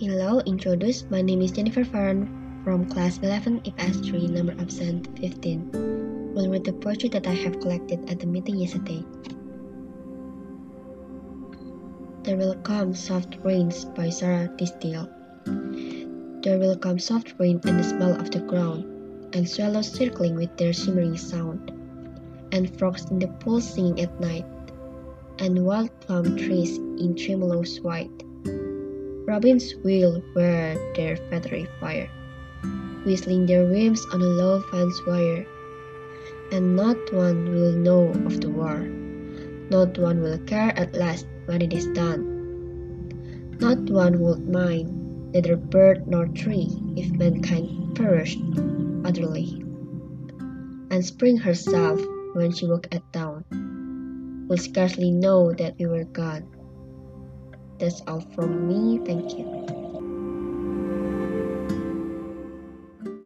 Hello, introduced. My name is Jennifer Farron from class 11 IPS3, number absent 15. Will read the poetry that I have collected at the meeting yesterday. There will come soft rains by Sara Teasdale. There will come soft rain and the smell of the ground, and swallows circling with their shimmering sound, and frogs in the pool singing at night, and wild plum trees in tremulous white. Robins will wear their feathery fire, whistling their whims on a low fence wire, and not one will know of the war. Not one will care at last when it is done. Not one would mind, neither bird nor tree, if mankind perished utterly. And spring herself, when she woke at dawn, will scarcely know that we were gone. That's all from me. Thank you.